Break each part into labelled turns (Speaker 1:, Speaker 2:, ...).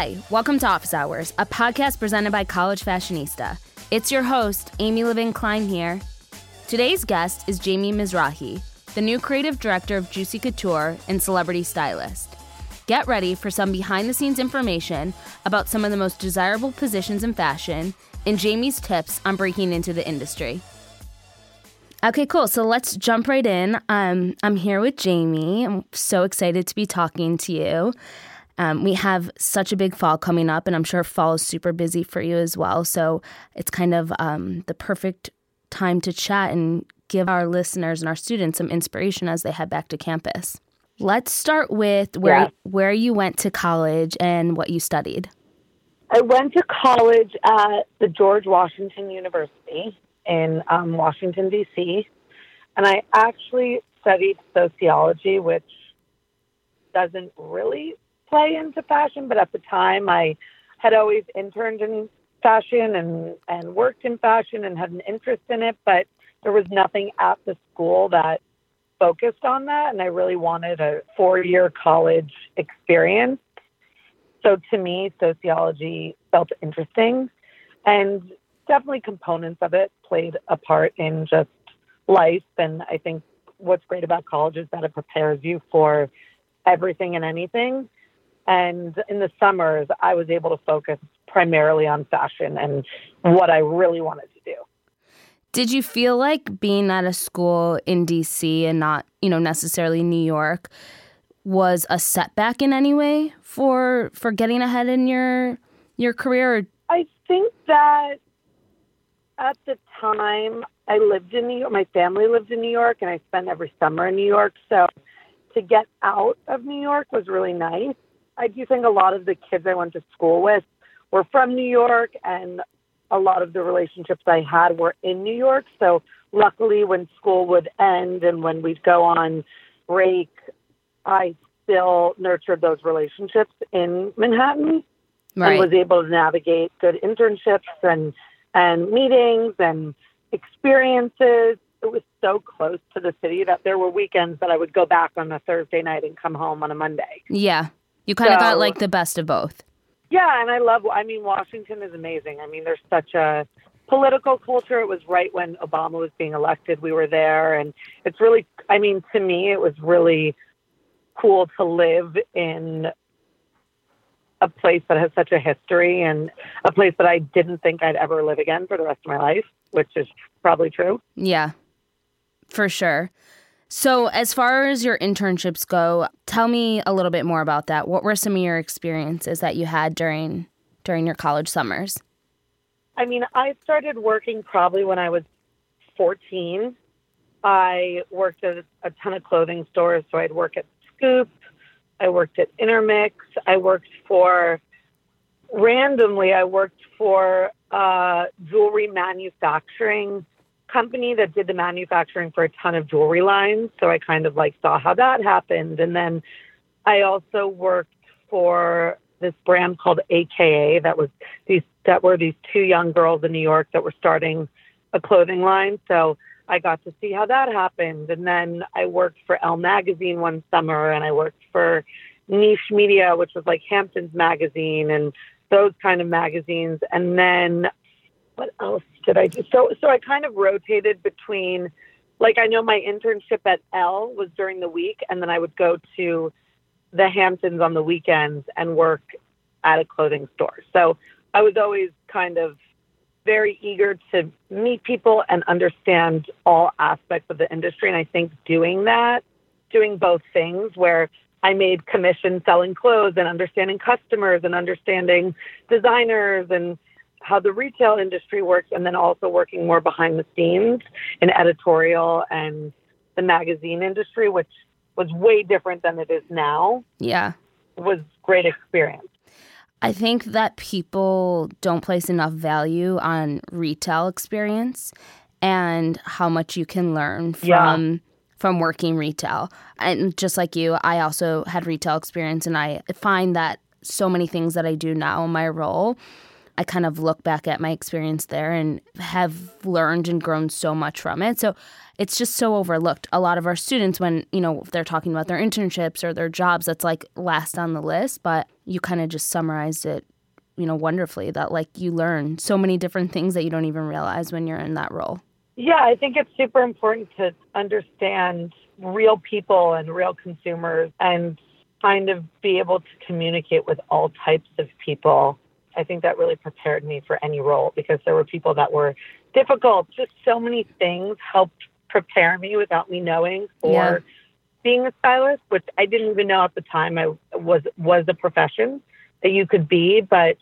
Speaker 1: Hi, welcome to Office Hours, a podcast presented by College Fashionista. It's your host, Amy Levin Klein here. Today's guest is Jamie Mizrahi, the new creative director of Juicy Couture and celebrity stylist. Get ready for some behind the scenes information about some of the most desirable positions in fashion and Jamie's tips on breaking into the industry. Okay, cool. So let's jump right in. Um, I'm here with Jamie. I'm so excited to be talking to you. Um, we have such a big fall coming up, and I'm sure fall is super busy for you as well. So it's kind of um, the perfect time to chat and give our listeners and our students some inspiration as they head back to campus. Let's start with where
Speaker 2: Yeah.
Speaker 1: where you went to college and what you studied.
Speaker 2: I went to college at the George Washington University in um, Washington, D.C., and I actually studied sociology, which doesn't really play into fashion, but at the time I had always interned in fashion and, and worked in fashion and had an interest in it, but there was nothing at the school that focused on that, and I really wanted a four year college experience. So to me, sociology felt interesting, and definitely components of it played a part in just life. And I think what's great about college is that it prepares you for everything and anything. And in the summers, I was able to focus primarily on fashion and what I really wanted to do.
Speaker 1: Did you feel like being at a school in DC and not, you know, necessarily New York was a setback in any way for for getting ahead in your your career?
Speaker 2: I think that at the time I lived in New York, my family lived in New York, and I spent every summer in New York. So to get out of New York was really nice. I do think a lot of the kids I went to school with were from New York, and a lot of the relationships I had were in New York. So luckily, when school would end and when we'd go on break, I still nurtured those relationships in Manhattan and was able to navigate good internships and and meetings and experiences. It was so close to the city that there were weekends that I would go back on a Thursday night and come home on a Monday.
Speaker 1: Yeah. You kind of got like the best of both.
Speaker 2: Yeah, and I love. I mean, Washington is amazing. I mean, there's such a political culture. It was right when Obama was being elected. We were there, and it's really. I mean, to me, it was really cool to live in a place that has such a history and a place that I didn't think I'd ever live again for the rest of my life, which is probably true.
Speaker 1: Yeah. For sure. So, as far as your internships go, tell me a little bit more about that. What were some of your experiences that you had during during your college summers?
Speaker 2: I mean, I started working probably when I was 14. I worked at a ton of clothing stores. So I'd work at Scoop, I worked at Intermix, I worked for, randomly, I worked for a jewelry manufacturing company that did the manufacturing for a ton of jewelry lines. So I kind of like saw how that happened. And then I also worked for this brand called AKA that was these that were these two young girls in New York that were starting a clothing line. So I got to see how that happened. And then I worked for Elle magazine one summer and I worked for Niche Media, which was like Hamptons magazine and those kind of magazines. And then what else did I do? So so I kind of rotated between like I know my internship at Elle was during the week and then I would go to the Hamptons on the weekends and work at a clothing store. So I was always kind of very eager to meet people and understand all aspects of the industry. And I think doing that, doing both things where I made commission selling clothes and understanding customers and understanding designers and how the retail industry works, and then also working more behind the scenes in editorial and the magazine industry, which was way different than it is now,
Speaker 1: Yeah.
Speaker 2: was great experience.
Speaker 1: I think that people don't place enough value on retail experience and how much you can learn
Speaker 2: Yeah.
Speaker 1: from from working retail. And just like you, I also had retail experience and I find that so many things that I do now in my role I kind of look back at my experience there and have learned and grown so much from it. So it's just so overlooked. A lot of our students, when, you know, they're talking about their internships or their jobs, that's like last on the list, but you kind of just summarized it, you know, wonderfully that like you learn so many different things that you don't even realize when you're in that role.
Speaker 2: Yeah, I think it's super important to understand real people and real consumers and kind of be able to communicate with all types of people. I think that really prepared me for any role because there were people that were difficult. Just so many things helped prepare me without me knowing for yeah. being a stylist, which I didn't even know at the time I was was a profession that you could be, but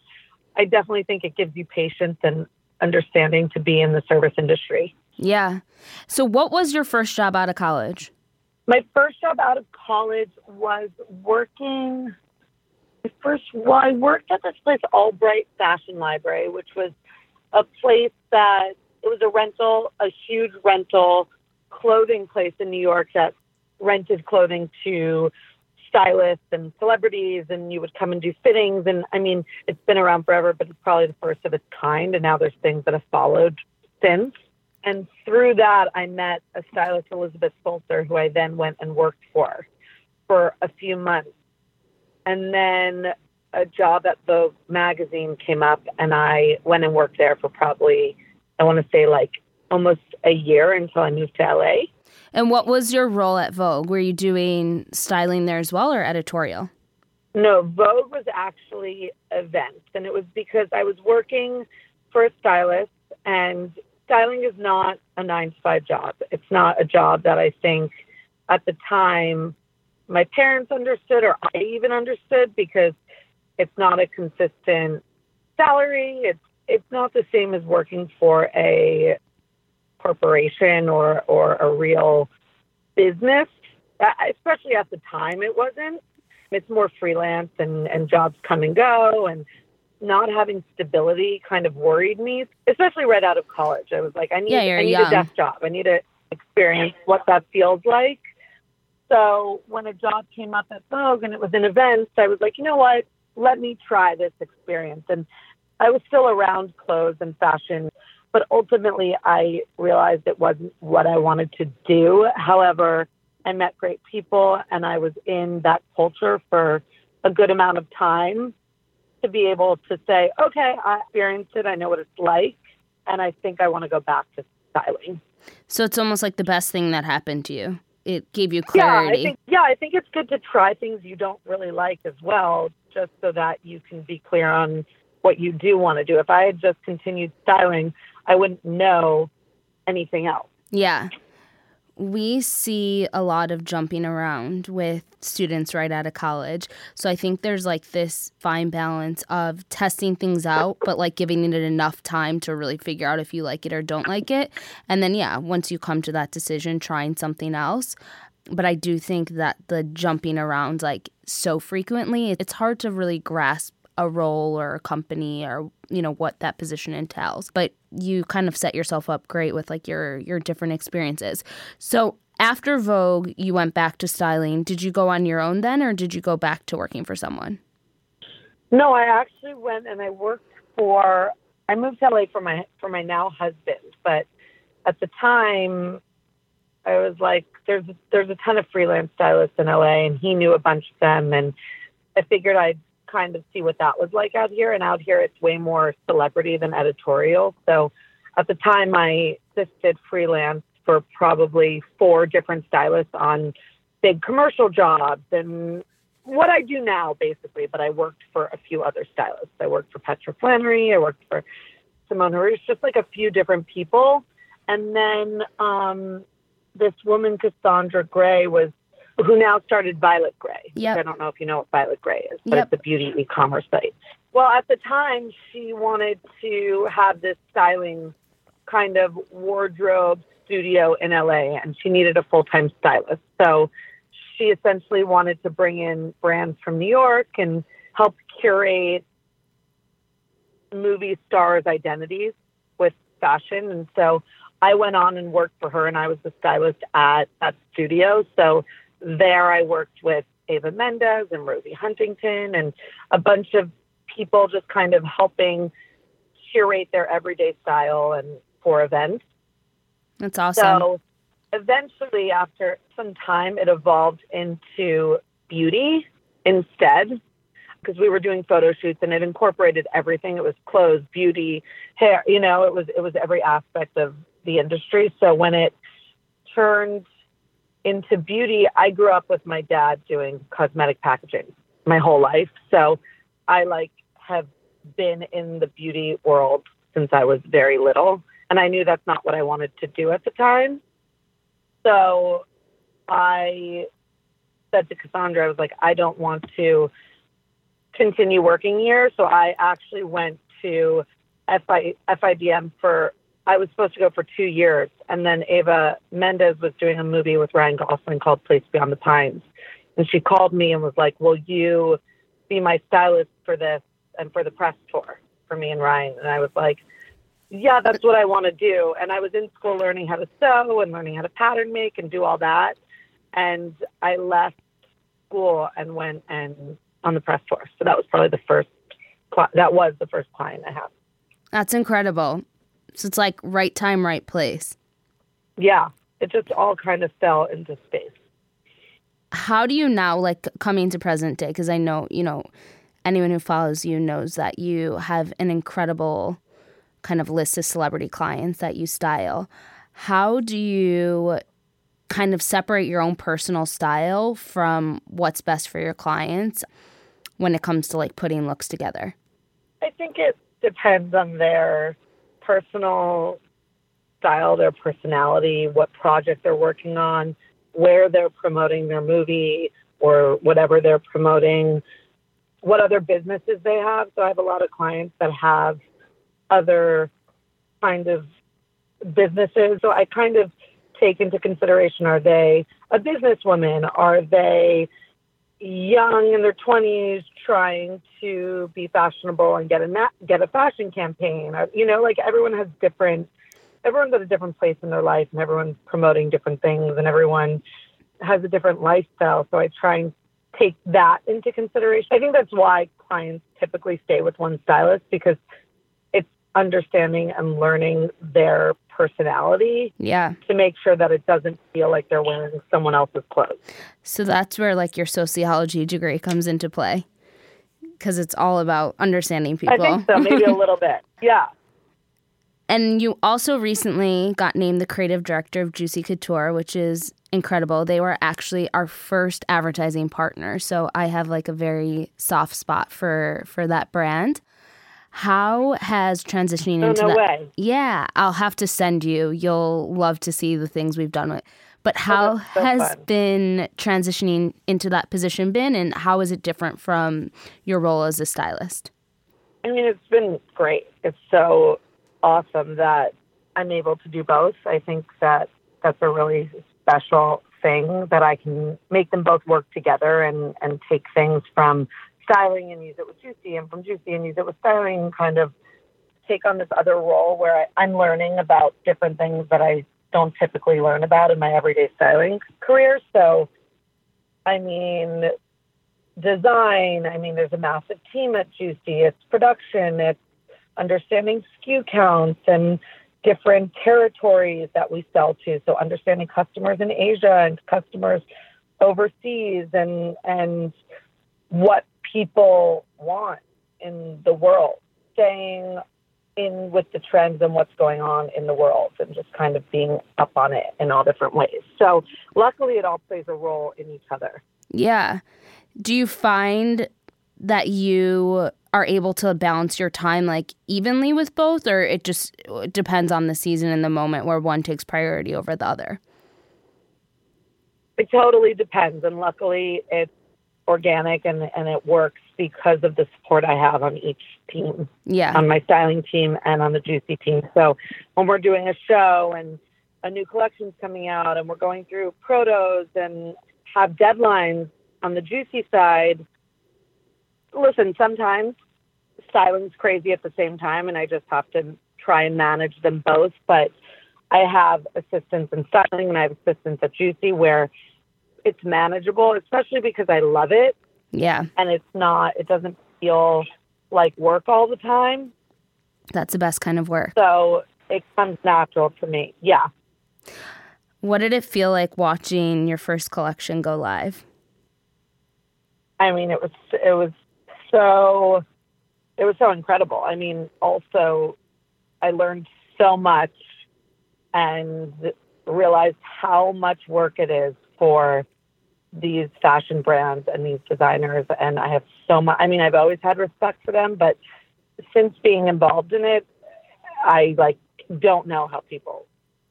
Speaker 2: I definitely think it gives you patience and understanding to be in the service industry.
Speaker 1: Yeah. So what was your first job out of college?
Speaker 2: My first job out of college was working. First, well, I worked at this place, Albright Fashion Library, which was a place that it was a rental, a huge rental clothing place in New York that rented clothing to stylists and celebrities, and you would come and do fittings. And I mean, it's been around forever, but it's probably the first of its kind. And now there's things that have followed since. And through that, I met a stylist, Elizabeth Stolzer, who I then went and worked for for a few months. And then a job at Vogue magazine came up, and I went and worked there for probably, I want to say, like almost a year until I moved to LA.
Speaker 1: And what was your role at Vogue? Were you doing styling there as well or editorial?
Speaker 2: No, Vogue was actually events. And it was because I was working for a stylist and styling is not a nine to five job. It's not a job that I think at the time my parents understood or I even understood because it's not a consistent salary. It's it's not the same as working for a corporation or or a real business. Uh, especially at the time, it wasn't. It's more freelance and and jobs come and go and not having stability kind of worried me, especially right out of college. I was like, I need, yeah, I need young. a desk job. I need to experience what that feels like. So when a job came up at Vogue and it was an event, I was like, you know what? Let me try this experience. And I was still around clothes and fashion, but ultimately I realized it wasn't what I wanted to do. However, I met great people and I was in that culture for a good amount of time to be able to say, okay, I experienced it. I know what it's like. And I think I want to go back to styling.
Speaker 1: So it's almost like the best thing that happened to you. It gave you clarity.
Speaker 2: Yeah, I think, yeah, I think it's good to try things you don't really like as well, just so that you can be clear on what you do want to do. If I had just continued styling, I wouldn't know anything else.
Speaker 1: Yeah we see a lot of jumping around with students right out of college. So I think there's like this fine balance of testing things out, but like giving it enough time to really figure out if you like it or don't like it. And then, yeah, once you come to that decision, trying something else. But I do think that the jumping around like so frequently, it's hard to really grasp a role or a company or you know what that position entails. But you kind of set yourself up great with like your your different experiences. So after vogue you went back to styling. Did you go on your own then or did you go back to working for someone?
Speaker 2: No i actually went and i worked for i moved to la for my for my now husband. But at the time i was like there's there's a ton of freelance stylists in la and he knew a bunch of them. And i figured i'd kind of see what that was like out here. And out here, it's way more celebrity than editorial. So at the time, I assisted freelance for probably four different stylists on big commercial jobs and what I do now, basically. But I worked for a few other stylists. I worked for Petra Flannery. I worked for Simone Harouche, just like a few different people. And then um, this woman, Cassandra Grey, was who now started Violet Grey.
Speaker 1: Yep.
Speaker 2: I don't know if you know what Violet Grey is, but yep. it's a beauty e-commerce site. Well, at the time, she wanted to have this styling kind of wardrobe studio in LA, and she needed a full-time stylist. So she essentially wanted to bring in brands from New York and help curate movie stars' identities with fashion. And so I went on and worked for her, and I was the stylist at that studio. So there I worked with Eva Mendes and Rosie Huntington and a bunch of people just kind of helping curate their everyday style and for events.
Speaker 1: That's awesome.
Speaker 2: So eventually, after some time, it evolved into beauty instead because we were doing photo shoots and it incorporated everything. It was clothes, beauty, hair, you know, it was it was every aspect of the industry. So when it turned into beauty, I grew up with my dad doing cosmetic packaging my whole life. So I like have been in the beauty world since I was very little and I knew that's not what I wanted to do at the time. So I said to Cassandra, I was like, I don't want to continue working here. So I actually went to FI, FIDM for, I was supposed to go for two years. And then Eva Mendes was doing a movie with Ryan Gosling called Place Beyond the Pines. And she called me and was like, Will you be my stylist for this and for the press tour for me and Ryan? And I was like, Yeah, that's what I want to do. And I was in school learning how to sew and learning how to pattern make and do all that. And I left school and went and on the press tour. So that was probably the first, that was the first client I had.
Speaker 1: That's incredible. So it's like right time, right place.
Speaker 2: Yeah. It just all kind of fell into space.
Speaker 1: How do you now, like coming to present day? Because I know, you know, anyone who follows you knows that you have an incredible kind of list of celebrity clients that you style. How do you kind of separate your own personal style from what's best for your clients when it comes to like putting looks together?
Speaker 2: I think it depends on their personal style, their personality, what project they're working on, where they're promoting their movie or whatever they're promoting, what other businesses they have. So I have a lot of clients that have other kind of businesses. So I kind of take into consideration are they a businesswoman? Are they young in their 20s trying to be fashionable and get a na- get a fashion campaign? You know, like everyone has different everyone's at a different place in their life and everyone's promoting different things and everyone has a different lifestyle. So I try and take that into consideration. I think that's why clients typically stay with one stylist because it's understanding and learning their personality.
Speaker 1: Yeah.
Speaker 2: To make sure that it doesn't feel like they're wearing someone else's clothes.
Speaker 1: So that's where like your sociology degree comes into play. Cuz it's all about understanding people.
Speaker 2: I think so, maybe a little bit. Yeah.
Speaker 1: And you also recently got named the creative director of Juicy Couture, which is incredible. They were actually our first advertising partner, so I have like a very soft spot for for that brand. How has transitioning
Speaker 2: oh,
Speaker 1: into
Speaker 2: no
Speaker 1: that?
Speaker 2: Way.
Speaker 1: Yeah, I'll have to send you. You'll love to see the things we've done with. But
Speaker 2: Oh,
Speaker 1: how
Speaker 2: so
Speaker 1: has
Speaker 2: fun.
Speaker 1: been transitioning into that position been, and how is it different from your role as a stylist?
Speaker 2: I mean, it's been great. It's so awesome that I'm able to do both. I think that that's a really special thing that I can make them both work together and, and take things from styling and use it with Juicy and from Juicy and use it with styling kind of take on this other role where I, I'm learning about different things that I don't typically learn about in my everyday styling career. So, I mean, design, I mean, there's a massive team at Juicy, it's production, it's understanding SKU counts and different territories that we sell to. So, understanding customers in Asia and customers overseas and, and, what people want in the world, staying in with the trends and what's going on in the world and just kind of being up on it in all different ways. So luckily it all plays a role in each other.
Speaker 1: Yeah. Do you find that you are able to balance your time like evenly with both or it just depends on the season and the moment where one takes priority over the other?
Speaker 2: It totally depends and luckily it's organic and, and it works because of the support I have on each team,
Speaker 1: Yeah.
Speaker 2: on my styling team and on the Juicy team. So when we're doing a show and a new collection's coming out and we're going through protos and have deadlines on the Juicy side, listen, sometimes styling's crazy at the same time and I just have to try and manage them both. But I have assistants in styling and I have assistants at Juicy where it's manageable, especially because I love it
Speaker 1: yeah.
Speaker 2: and it's not, it doesn't feel like work all the time.
Speaker 1: That's the best kind of work.
Speaker 2: So it comes natural to me. Yeah.
Speaker 1: What did it feel like watching your first collection go live?
Speaker 2: I mean, it was it was so it was so incredible. I mean, also I learned so much and realized how much work it is for these fashion brands and these designers and I have so much I mean, I've always had respect for them, but since being involved in it, I like don't know how people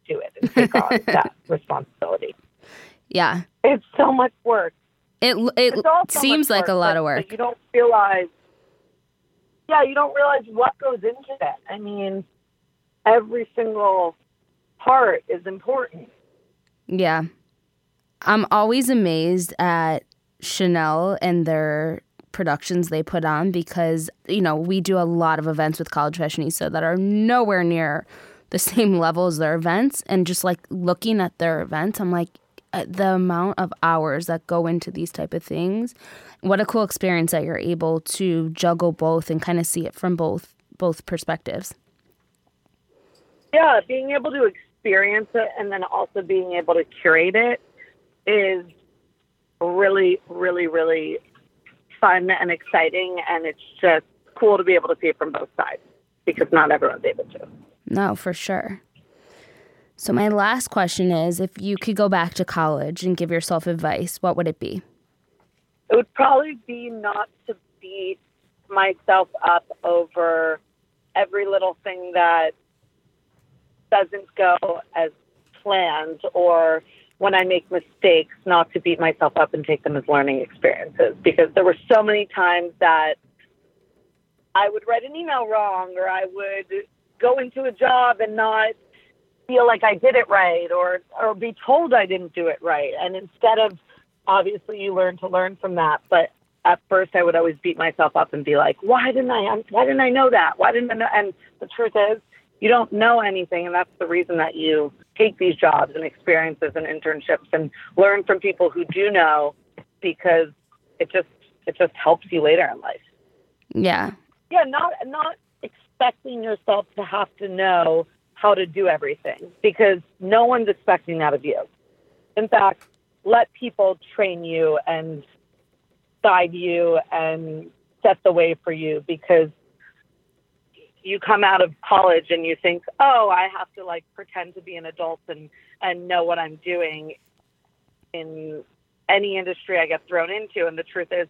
Speaker 2: do it and take on that responsibility.
Speaker 1: Yeah.
Speaker 2: It's so much work.
Speaker 1: It it seems like a lot of work.
Speaker 2: You don't realize Yeah, you don't realize what goes into that. I mean, every single part is important.
Speaker 1: Yeah. I'm always amazed at Chanel and their productions they put on because, you know, we do a lot of events with College Fashionista that are nowhere near the same level as their events. And just like looking at their events, I'm like, uh, the amount of hours that go into these type of things what a cool experience that you're able to juggle both and kind of see it from both both perspectives
Speaker 2: yeah being able to experience it and then also being able to curate it is really really really fun and exciting and it's just cool to be able to see it from both sides because not everyone's able to
Speaker 1: no for sure so, my last question is if you could go back to college and give yourself advice, what would it be?
Speaker 2: It would probably be not to beat myself up over every little thing that doesn't go as planned or when I make mistakes, not to beat myself up and take them as learning experiences because there were so many times that I would write an email wrong or I would go into a job and not feel like I did it right or or be told I didn't do it right. And instead of obviously you learn to learn from that, but at first I would always beat myself up and be like, why didn't I why didn't I know that? Why didn't I know? And the truth is, you don't know anything and that's the reason that you take these jobs and experiences and internships and learn from people who do know because it just it just helps you later in life.
Speaker 1: Yeah.
Speaker 2: Yeah, not not expecting yourself to have to know how to do everything because no one's expecting that of you. In fact, let people train you and guide you and set the way for you because you come out of college and you think, oh, I have to like pretend to be an adult and, and know what I'm doing in any industry I get thrown into. And the truth is,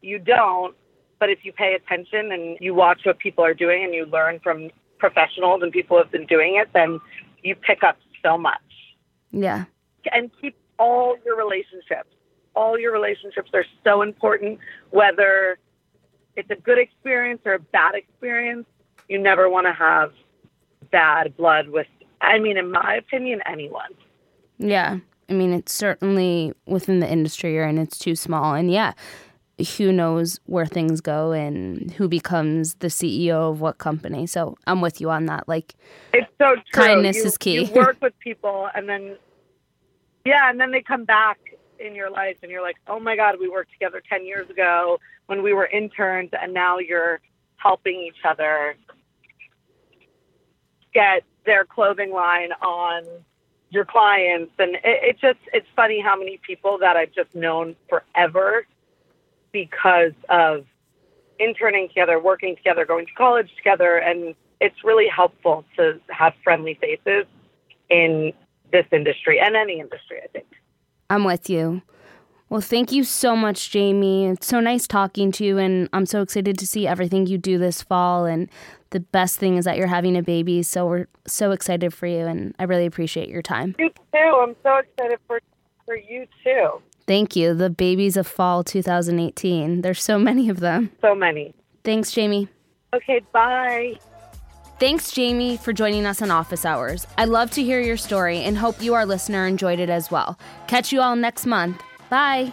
Speaker 2: you don't. But if you pay attention and you watch what people are doing and you learn from professionals and people who have been doing it, then you pick up so much.
Speaker 1: Yeah.
Speaker 2: And keep all your relationships. All your relationships are so important, whether it's a good experience or a bad experience. You never want to have bad blood with, I mean, in my opinion, anyone.
Speaker 1: Yeah. I mean, it's certainly within the industry you're in, it's too small. And yeah, who knows where things go and who becomes the CEO of what company. So I'm with you on that. Like,
Speaker 2: it's so true.
Speaker 1: Kindness
Speaker 2: you,
Speaker 1: is key.
Speaker 2: You work with people, and then yeah, and then they come back in your life, and you're like, oh my god, we worked together ten years ago when we were interns, and now you're helping each other get their clothing line on your clients and it, it just it's funny how many people that I've just known forever because of interning together, working together, going to college together, and it's really helpful to have friendly faces in this industry and any industry, I think.
Speaker 1: I'm with you. Well, thank you so much, Jamie. It's so nice talking to you, and I'm so excited to see everything you do this fall. And the best thing is that you're having a baby, so we're so excited for you, and I really appreciate your time.
Speaker 2: You too. I'm so excited for for you too.
Speaker 1: Thank you. The babies of fall 2018. There's so many of them.
Speaker 2: So many.
Speaker 1: Thanks, Jamie.
Speaker 2: Okay, bye.
Speaker 1: Thanks, Jamie, for joining us on Office Hours. I love to hear your story and hope you, our listener, enjoyed it as well. Catch you all next month. Bye.